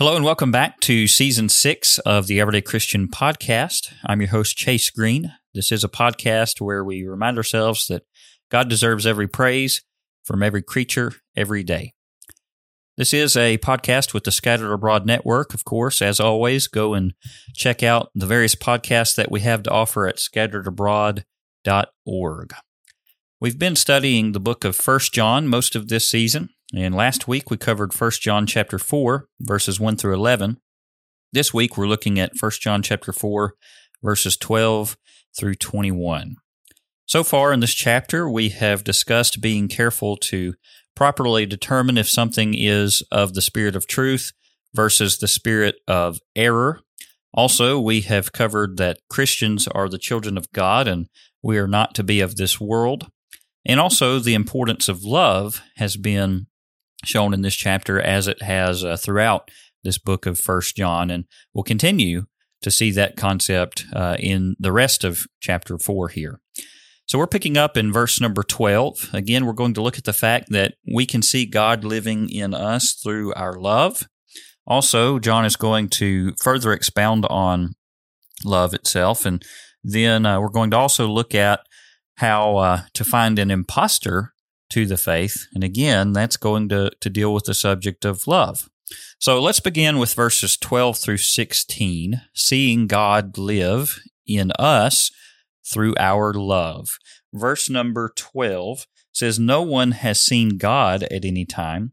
Hello and welcome back to season six of the Everyday Christian podcast. I'm your host, Chase Green. This is a podcast where we remind ourselves that God deserves every praise from every creature every day. This is a podcast with the Scattered Abroad Network. Of course, as always, go and check out the various podcasts that we have to offer at scatteredabroad.org. We've been studying the book of First John most of this season, and last week we covered 1 John chapter 4 verses 1 through 11. This week we're looking at 1 John chapter 4 verses 12 through 21. So far in this chapter we have discussed being careful to properly determine if something is of the spirit of truth versus the spirit of error. Also, we have covered that Christians are the children of God and we are not to be of this world. And also, the importance of love has been shown in this chapter as it has uh, throughout this book of First John, and we'll continue to see that concept uh, in the rest of chapter four here. So we're picking up in verse number 12. Again, we're going to look at the fact that we can see God living in us through our love. Also, John is going to further expound on love itself. And then uh, we're going to also look at how uh, to find an impostor to the faith. And again, that's going to, to deal with the subject of love. So let's begin with verses 12 through 16, seeing God live in us through our love. Verse number 12 says, No one has seen God at any time.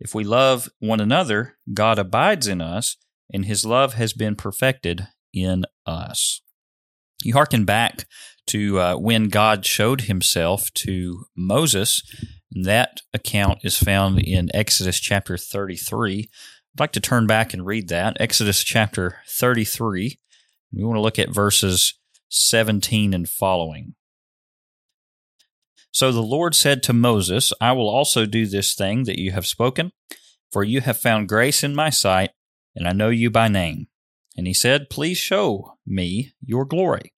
If we love one another, God abides in us, and his love has been perfected in us. You hearken back to uh, when God showed himself to Moses. That account is found in Exodus chapter 33. I'd like to turn back and read that. Exodus chapter 33. We want to look at verses 17 and following. So the Lord said to Moses, I will also do this thing that you have spoken, for you have found grace in my sight, and I know you by name. And he said, Please show me your glory.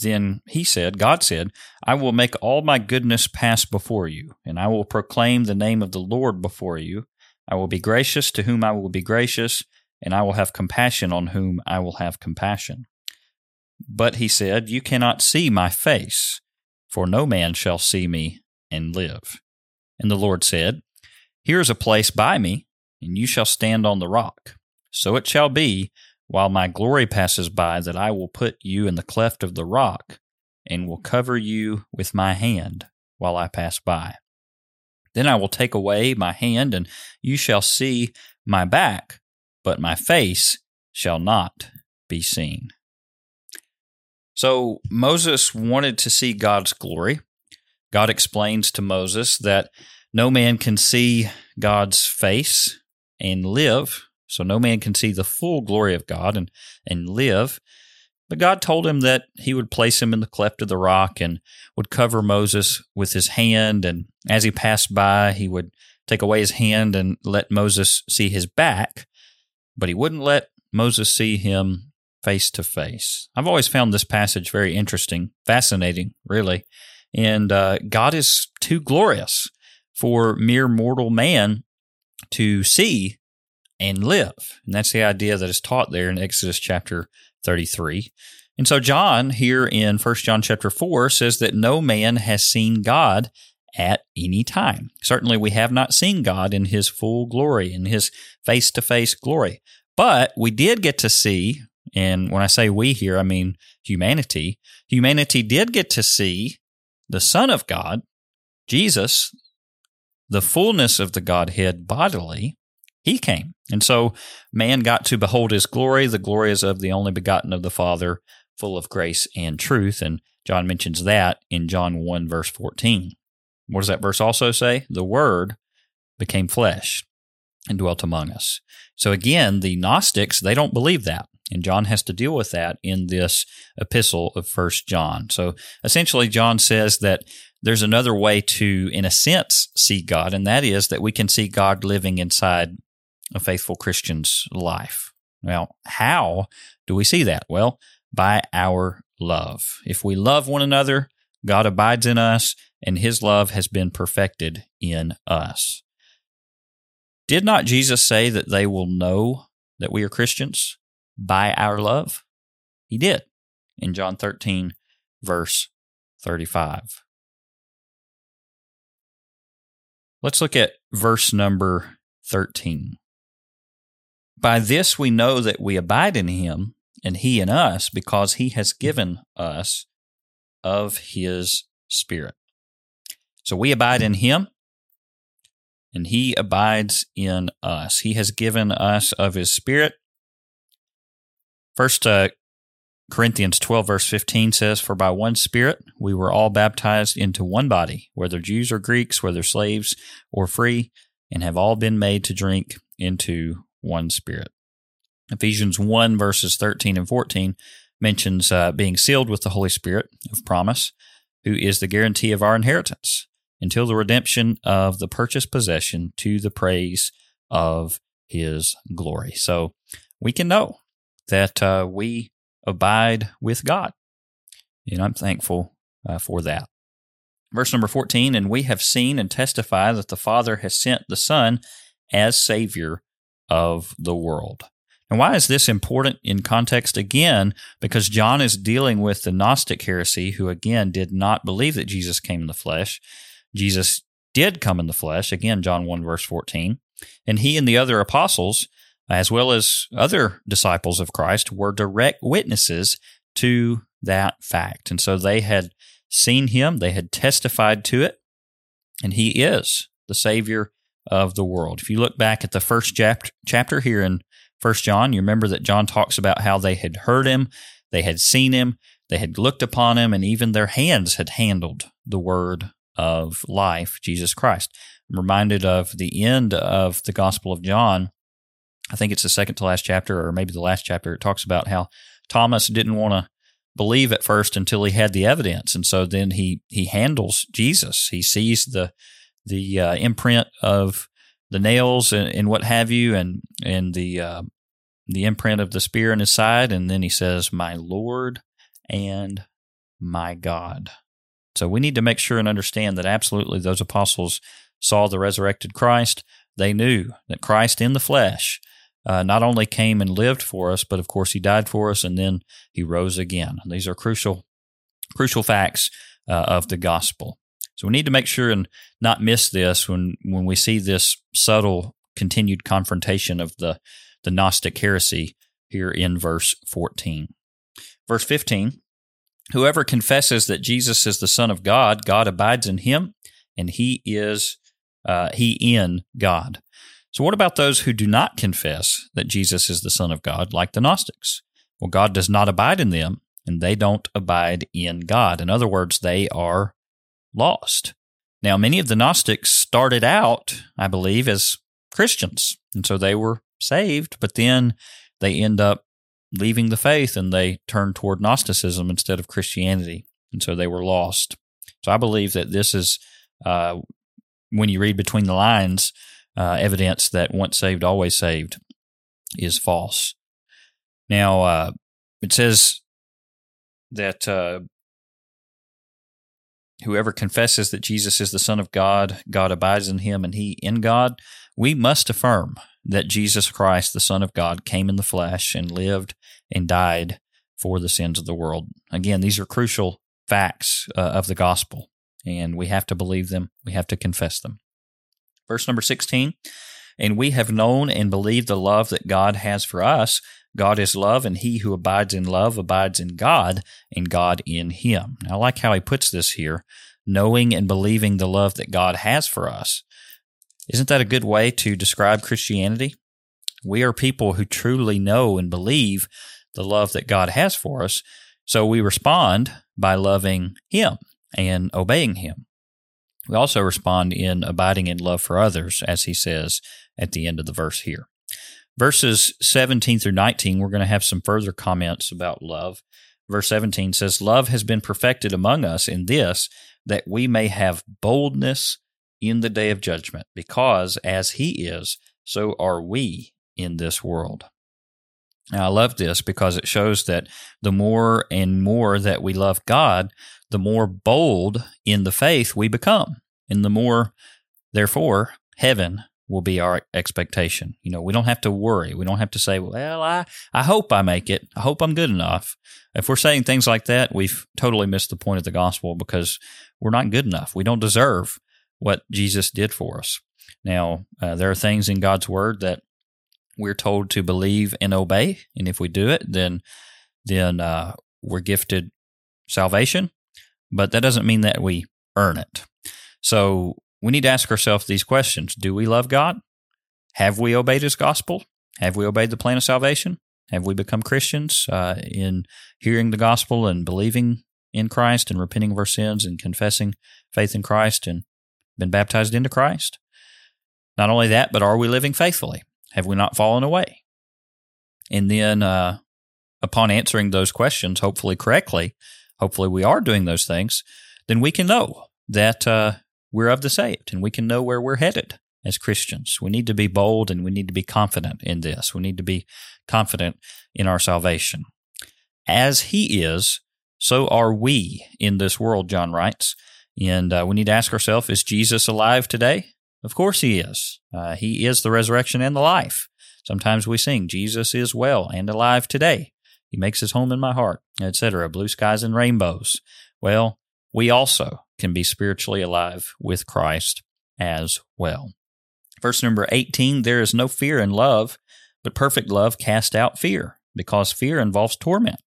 Then he said, God said, I will make all my goodness pass before you, and I will proclaim the name of the Lord before you. I will be gracious to whom I will be gracious, and I will have compassion on whom I will have compassion. But he said, You cannot see my face, for no man shall see me and live. And the Lord said, Here is a place by me, and you shall stand on the rock. So it shall be while my glory passes by, that I will put you in the cleft of the rock, and will cover you with my hand while I pass by. Then I will take away my hand, and you shall see my back, but my face shall not be seen. So Moses wanted to see God's glory. God explains to Moses that no man can see God's face and live. So no man can see the full glory of God and, and live. But God told him that he would place him in the cleft of the rock and would cover Moses with his hand. And as he passed by, he would take away his hand and let Moses see his back, but he wouldn't let Moses see him face to face. I've always found this passage very interesting, fascinating, really. And uh, God is too glorious for mere mortal man to see and live. And that's the idea that is taught there in Exodus chapter 33. And so John here in 1 John chapter 4 says that no man has seen God at any time. Certainly we have not seen God in his full glory, in his face to face glory. But we did get to see, and when I say we here, I mean humanity. Humanity did get to see the Son of God, Jesus, the fullness of the Godhead bodily, he came. And so man got to behold his glory. The glory is of the only begotten of the Father, full of grace and truth. And John mentions that in John 1, verse 14. What does that verse also say? The Word became flesh and dwelt among us. So again, the Gnostics, they don't believe that. And John has to deal with that in this epistle of First John. So essentially, John says that there's another way to, in a sense, see God, and that is that we can see God living inside a faithful Christian's life. Now, how do we see that? Well, by our love. If we love one another, God abides in us, and his love has been perfected in us. Did not Jesus say that they will know that we are Christians by our love? He did in John 13, verse 35. Let's look at verse number 13. By this we know that we abide in him and he in us because he has given us of his spirit. So we abide in him and he abides in us. He has given us of his spirit. First uh, Corinthians 12, verse 15 says, For by one Spirit we were all baptized into one body, whether Jews or Greeks, whether slaves or free, and have all been made to drink into one Spirit. Ephesians 1, verses 13 and 14 mentions uh, being sealed with the Holy Spirit of promise, who is the guarantee of our inheritance until the redemption of the purchased possession to the praise of his glory. So we can know that uh, we abide with God. And I'm thankful uh, for that. Verse number 14, and we have seen and testify that the Father has sent the Son as Savior of the world. And why is this important in context? Again, because John is dealing with the Gnostic heresy, who again did not believe that Jesus came in the flesh. Jesus did come in the flesh, again, John 1, verse 14. And he and the other apostles as well as other disciples of Christ, were direct witnesses to that fact. And so they had seen him, they had testified to it, and he is the Savior of the world. If you look back at the first chapter, chapter here in First John, you remember that John talks about how they had heard him, they had seen him, they had looked upon him, and even their hands had handled the word of life, Jesus Christ. I'm reminded of the end of the Gospel of John I think it's the second to last chapter, or maybe the last chapter. It talks about how Thomas didn't want to believe at first until he had the evidence, and so then he he handles Jesus. He sees the the uh, imprint of the nails and, and, what have you, and and the uh, the imprint of the spear in his side, and then he says, "My Lord and my God." So we need to make sure and understand that absolutely those apostles saw the resurrected Christ. They knew that Christ in the flesh uh, not only came and lived for us, but of course he died for us and then he rose again. These are crucial, crucial facts uh, of the gospel. So we need to make sure and not miss this when, when we see this subtle continued confrontation of the, the Gnostic heresy here in verse 14. Verse 15 Whoever confesses that Jesus is the Son of God, God abides in him, and he is uh, he in God. So, what about those who do not confess that Jesus is the Son of God, like the Gnostics? Well, God does not abide in them, and they don't abide in God. In other words, they are lost. Now, many of the Gnostics started out, I believe, as Christians, and so they were saved, but then they end up leaving the faith and they turn toward Gnosticism instead of Christianity, and so they were lost. So, I believe that this is, uh, when you read between the lines, uh, evidence that once saved, always saved is false. Now, uh, it says that uh, whoever confesses that Jesus is the Son of God, God abides in him and he in God, we must affirm that Jesus Christ, the Son of God, came in the flesh and lived and died for the sins of the world. Again, these are crucial facts uh, of the gospel, and we have to believe them, we have to confess them. Verse number 16 And we have known and believed the love that God has for us. God is love, and he who abides in love abides in God, and God in him. I like how he puts this here knowing and believing the love that God has for us. Isn't that a good way to describe Christianity? We are people who truly know and believe the love that God has for us, so we respond by loving Him and obeying Him. We also respond in abiding in love for others, as he says at the end of the verse here. Verses 17 through 19, we're going to have some further comments about love. Verse 17 says, Love has been perfected among us in this, that we may have boldness in the day of judgment, because as he is, so are we in this world. Now, I love this because it shows that the more and more that we love God, the more bold in the faith we become, and the more, therefore, heaven will be our expectation. You know, we don't have to worry. We don't have to say, well, I, I hope I make it. I hope I'm good enough. If we're saying things like that, we've totally missed the point of the gospel because we're not good enough. We don't deserve what Jesus did for us. Now, uh, there are things in God's word that we're told to believe and obey, and if we do it, then then uh, we're gifted salvation. But that doesn't mean that we earn it. So we need to ask ourselves these questions: Do we love God? Have we obeyed His gospel? Have we obeyed the plan of salvation? Have we become Christians uh, in hearing the gospel and believing in Christ and repenting of our sins and confessing faith in Christ and been baptized into Christ? Not only that, but are we living faithfully? Have we not fallen away? And then, uh, upon answering those questions, hopefully correctly, hopefully we are doing those things, then we can know that uh, we're of the saved and we can know where we're headed as Christians. We need to be bold and we need to be confident in this. We need to be confident in our salvation. As He is, so are we in this world, John writes. And uh, we need to ask ourselves is Jesus alive today? Of course he is. Uh, he is the resurrection and the life. Sometimes we sing, Jesus is well and alive today. He makes his home in my heart, etc. Blue skies and rainbows. Well, we also can be spiritually alive with Christ as well. Verse number 18 There is no fear in love, but perfect love casts out fear, because fear involves torment.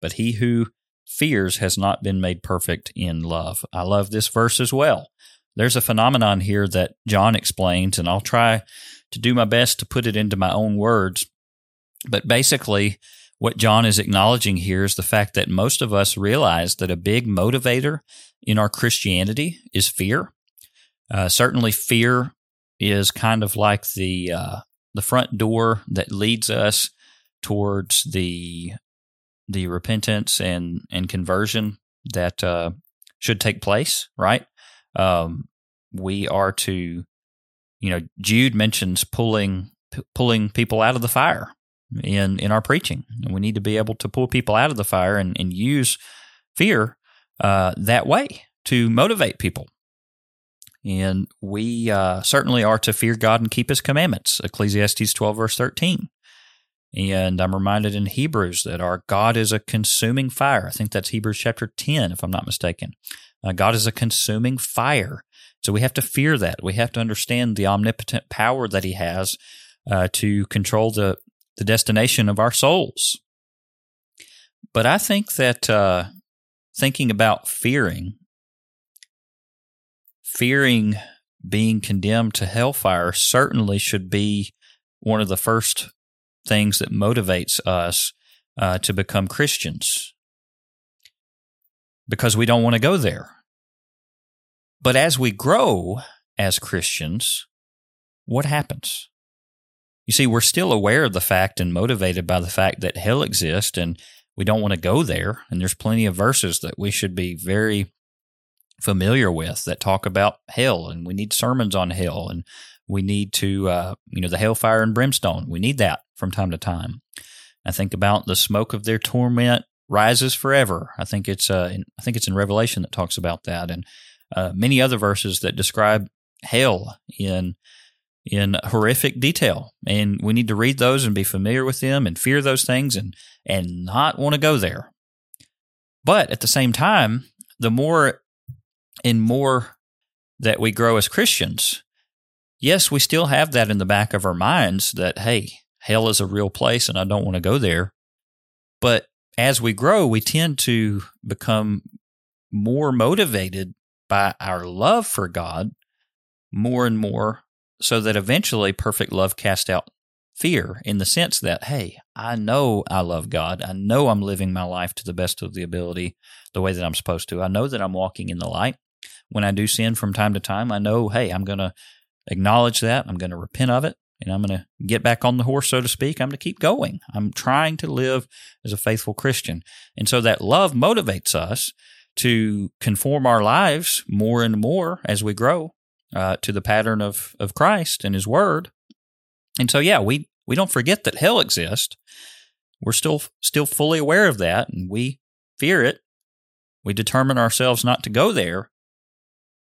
But he who fears has not been made perfect in love. I love this verse as well there's a phenomenon here that John explains, and I'll try to do my best to put it into my own words. But basically, what John is acknowledging here is the fact that most of us realize that a big motivator in our Christianity is fear. Uh, certainly, fear is kind of like the uh, the front door that leads us towards the the repentance and and conversion that uh, should take place. Right? um, we are to, you know, Jude mentions pulling p- pulling people out of the fire in in our preaching, and we need to be able to pull people out of the fire and, and use fear uh, that way to motivate people. And we uh, certainly are to fear God and keep His commandments. Ecclesiastes twelve verse thirteen. And I'm reminded in Hebrews that our God is a consuming fire. I think that's Hebrews chapter 10, if I'm not mistaken. Uh, God is a consuming fire. So we have to fear that. We have to understand the omnipotent power that He has uh, to control the, the destination of our souls. But I think that uh, thinking about fearing, fearing being condemned to hellfire certainly should be one of the first things that motivates us uh, to become Christians because we don't want to go there. But as we grow as Christians, what happens? You see, we're still aware of the fact and motivated by the fact that hell exists and we don't want to go there. And there's plenty of verses that we should be very familiar with that talk about hell and we need sermons on hell and we need to, uh, you know, the hellfire and brimstone. We need that from time to time. I think about the smoke of their torment rises forever. I think it's, uh, in, I think it's in Revelation that talks about that, and uh, many other verses that describe hell in in horrific detail. And we need to read those and be familiar with them and fear those things and and not want to go there. But at the same time, the more and more that we grow as Christians, yes, we still have that in the back of our minds that, hey, hell is a real place and I don't want to go there. But as we grow, we tend to become more motivated by our love for God more and more so that eventually perfect love casts out fear in the sense that, hey, I know I love God. I know I'm living my life to the best of the ability, the way that I'm supposed to. I know that I'm walking in the light. When I do sin from time to time, I know, hey, I'm going to acknowledge that. I'm going to repent of it and I'm going to get back on the horse, so to speak. I'm going to keep going. I'm trying to live as a faithful Christian. And so that love motivates us to conform our lives more and more as we grow uh, to the pattern of, of Christ and His Word. And so, yeah, we, we don't forget that hell exists. We're still still fully aware of that, and we fear it. We determine ourselves not to go there.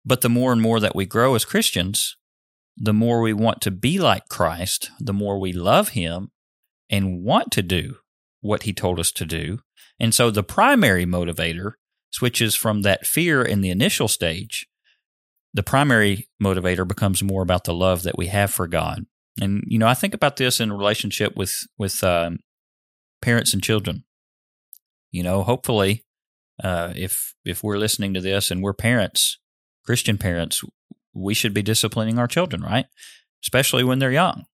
But the more and more that we grow as Christians, the more we want to be like Christ, the more we love him and want to do what he told us to do. And so the primary motivator switches from that fear in the initial stage. The primary motivator becomes more about the love that we have for God. And you know, I think about this in relationship with with um, parents and children. You know, hopefully, uh, if if we're listening to this and we're parents, Christian parents, we should be disciplining our children, right? Especially when they're young.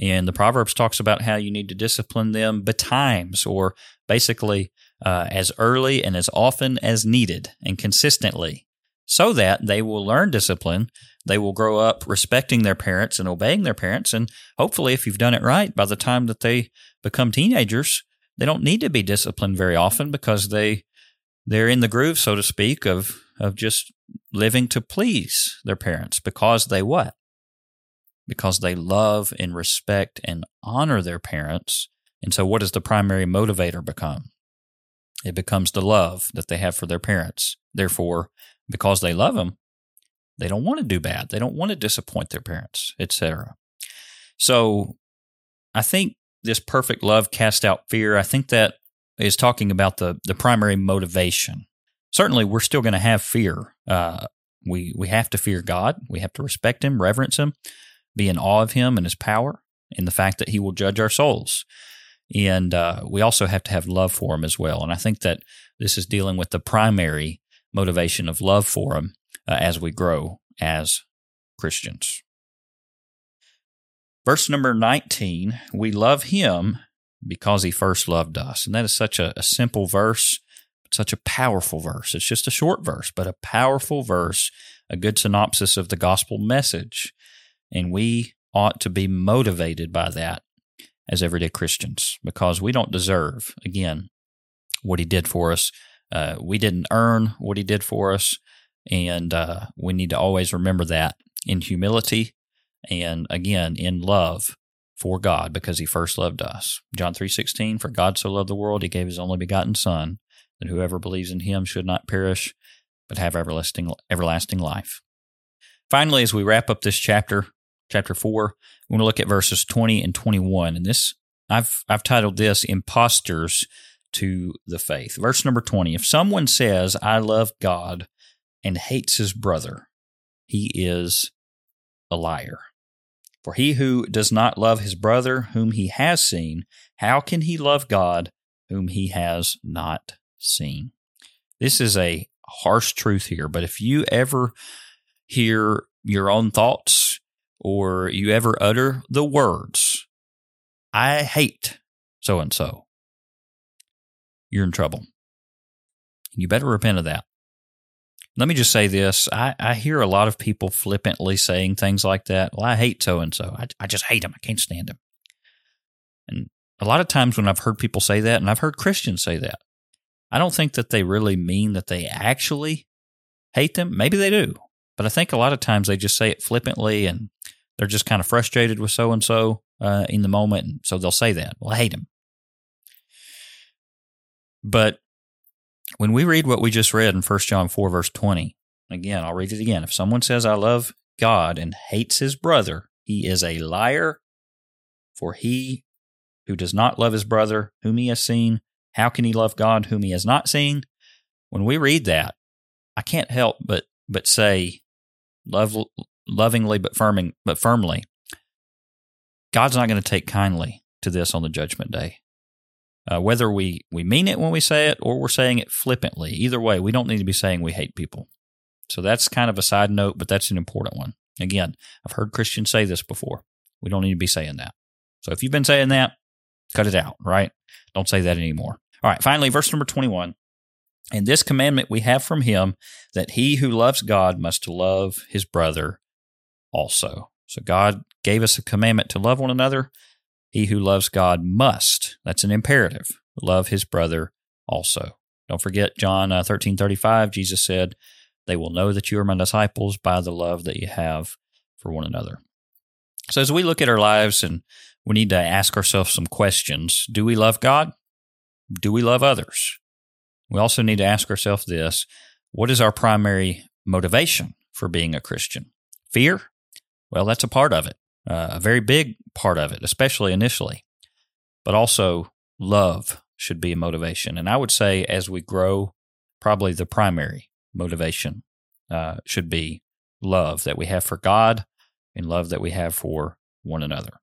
And the Proverbs talks about how you need to discipline them betimes, or basically uh, as early and as often as needed and consistently, so that they will learn discipline. They will grow up respecting their parents and obeying their parents. And hopefully, if you've done it right, by the time that they become teenagers, they don't need to be disciplined very often because they they're in the groove, so to speak, of of just living to please their parents because they what? Because they love and respect and honor their parents. And so, what does the primary motivator become? It becomes the love that they have for their parents. Therefore, because they love them, they don't want to do bad. They don't want to disappoint their parents, etc. So, I think this perfect love cast out fear. I think that is talking about the the primary motivation certainly we're still going to have fear. Uh, we we have to fear God. We have to respect Him, reverence Him, be in awe of Him and His power, and the fact that He will judge our souls. And uh, we also have to have love for Him as well. And I think that this is dealing with the primary motivation of love for Him uh, as we grow as Christians. Verse number 19, we love Him because He first loved us. And that is such a, a simple verse such a powerful verse. It's just a short verse, but a powerful verse, a good synopsis of the gospel message. And we ought to be motivated by that as everyday Christians because we don't deserve, again, what he did for us. Uh, we didn't earn what he did for us. And uh, we need to always remember that in humility and, again, in love for God because he first loved us. John 3:16 for God so loved the world he gave his only begotten son that whoever believes in him should not perish, but have everlasting, everlasting life. Finally, as we wrap up this chapter, chapter 4, we want to look at verses 20 and 21. And this, I've, I've titled this Imposters to the Faith. Verse number 20 If someone says, I love God and hates his brother, he is a liar. For he who does not love his brother whom he has seen, how can he love God whom he has not seen. This is a harsh truth here, but if you ever hear your own thoughts or you ever utter the words, I hate so and so, you're in trouble. You better repent of that. Let me just say this. I, I hear a lot of people flippantly saying things like that. Well, I hate so and so. I just hate him. I can't stand him. And a lot of times when I've heard people say that, and I've heard Christians say that, I don't think that they really mean that they actually hate them. Maybe they do, but I think a lot of times they just say it flippantly and they're just kind of frustrated with so and so in the moment. And so they'll say that. Well, I hate him. But when we read what we just read in 1 John 4, verse 20, again, I'll read it again. If someone says, I love God and hates his brother, he is a liar. For he who does not love his brother, whom he has seen, how can he love God whom he has not seen? When we read that, I can't help but but say, love, lovingly but firming, but firmly, God's not going to take kindly to this on the judgment day. Uh, whether we, we mean it when we say it or we're saying it flippantly, either way, we don't need to be saying we hate people. So that's kind of a side note, but that's an important one. Again, I've heard Christians say this before. We don't need to be saying that. So if you've been saying that, cut it out, right? Don't say that anymore. All right, finally, verse number 21. And this commandment we have from him that he who loves God must love his brother also. So God gave us a commandment to love one another. He who loves God must, that's an imperative, love his brother also. Don't forget John uh, 13 35, Jesus said, They will know that you are my disciples by the love that you have for one another. So as we look at our lives and we need to ask ourselves some questions do we love God? do we love others? We also need to ask ourselves this what is our primary motivation for being a Christian? Fear? Well, that's a part of it, uh, a very big part of it, especially initially. But also, love should be a motivation. And I would say as we grow, probably the primary motivation uh, should be love that we have for God and love that we have for one another.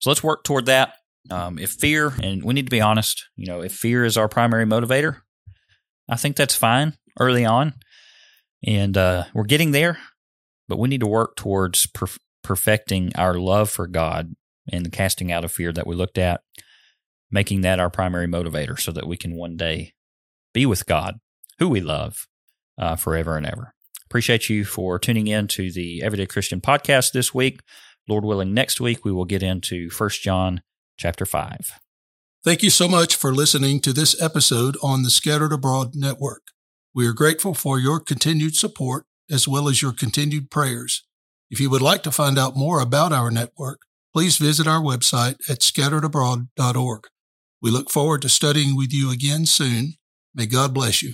So let's work toward that. Um, if fear, and we need to be honest, you know, if fear is our primary motivator, I think that's fine early on. And uh, we're getting there, but we need to work towards perf- perfecting our love for God and the casting out of fear that we looked at, making that our primary motivator so that we can one day be with God, who we love, uh, forever and ever. Appreciate you for tuning in to the Everyday Christian podcast this week. Lord willing, next week we will get into 1 John chapter 5. Thank you so much for listening to this episode on the Scattered Abroad Network. We are grateful for your continued support as well as your continued prayers. If you would like to find out more about our network, please visit our website at scatteredabroad.org. We look forward to studying with you again soon. May God bless you.